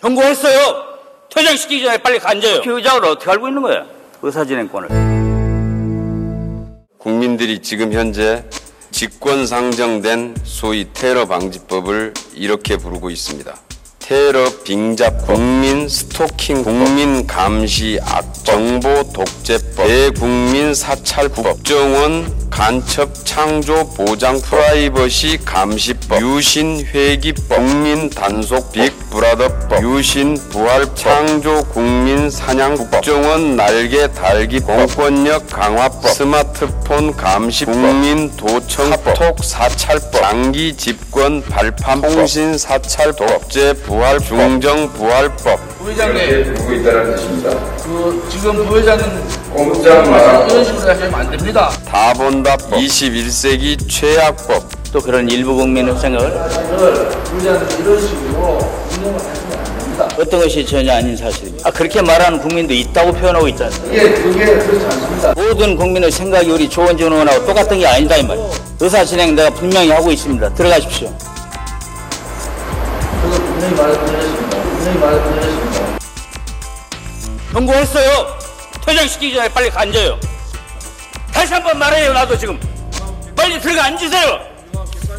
경고했어요. 퇴장시키기 전에 빨리 간져요. 그 의장을 어떻게 알고 있는 거야? 의사진행권을. 국민들이 지금 현재 직권 상정된 소위 테러 방지법을 이렇게 부르고 있습니다. 테러 빙자법, 국민 스토킹, 국민 감시악, 정보 독재법, 대국민 사찰법, 국정원 간첩 창조 보장 프라이버시 감시법, 유신 회귀법, 국민 단속 빅브라더법, 유신 부활 창조 국민 사냥법, 국정원 날개 달기 공권력 강화법, 스마트폰 감시법, 국민 도청법, 톡 사찰법, 장기 집권 발판 통신 사찰 독재 부활 중정 부활법 부회장님, 두고 있다는 뜻입니다. 그 지금 부회장님 꼼짝 말고 이런 식으로 하시면 안 됩니다. 다본다법 21세기 최악법 또 그런 일부 국민의 생각을 부회장님 이런 식으로 운영을 하시면 안 됩니다. 어떤 것이 전혀 아닌 사실입니다. 아, 그렇게 말하는 국민도 있다고 표현하고 있지 않습니까? 이게 그게 그렇지 않습니다. 모든 국민의 생각이 우리 조원진 의원하고 똑같은 게 아니다 이 말이에요. 의사 진행 내가 분명히 하고 있습니다. 들어가십시오. 저도 분명히 말씀드렸습니다. 분명히 말씀드렸습니다. 경고했어요. 퇴장시키기 전에 빨리 간져요. 다시 한 번 말해요. 나도 지금 빨리 들어가 앉으세요.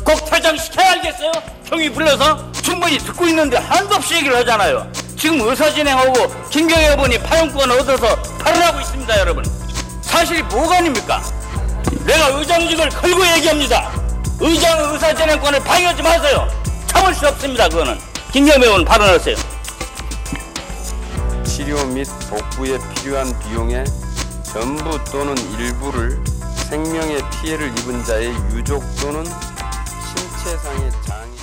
꼭 퇴장시켜야 알겠어요? 형이 불러서 충분히 듣고 있는데 한도 없이 얘기를 하잖아요. 지금 의사진행하고 김경애 의원이 파용권 얻어서 발언하고 있습니다, 여러분. 사실이 뭐가 아닙니까? 내가 의장직을 걸고 얘기합니다. 의장의 의사진행권을 방해하지 마세요. 참을 수 없습니다, 그거는. 김경애 의원 발언하세요. 치료 및 복구에 필요한 비용의 전부 또는 일부를 생명의 피해를 입은 자의 유족 또는 신체상의 장애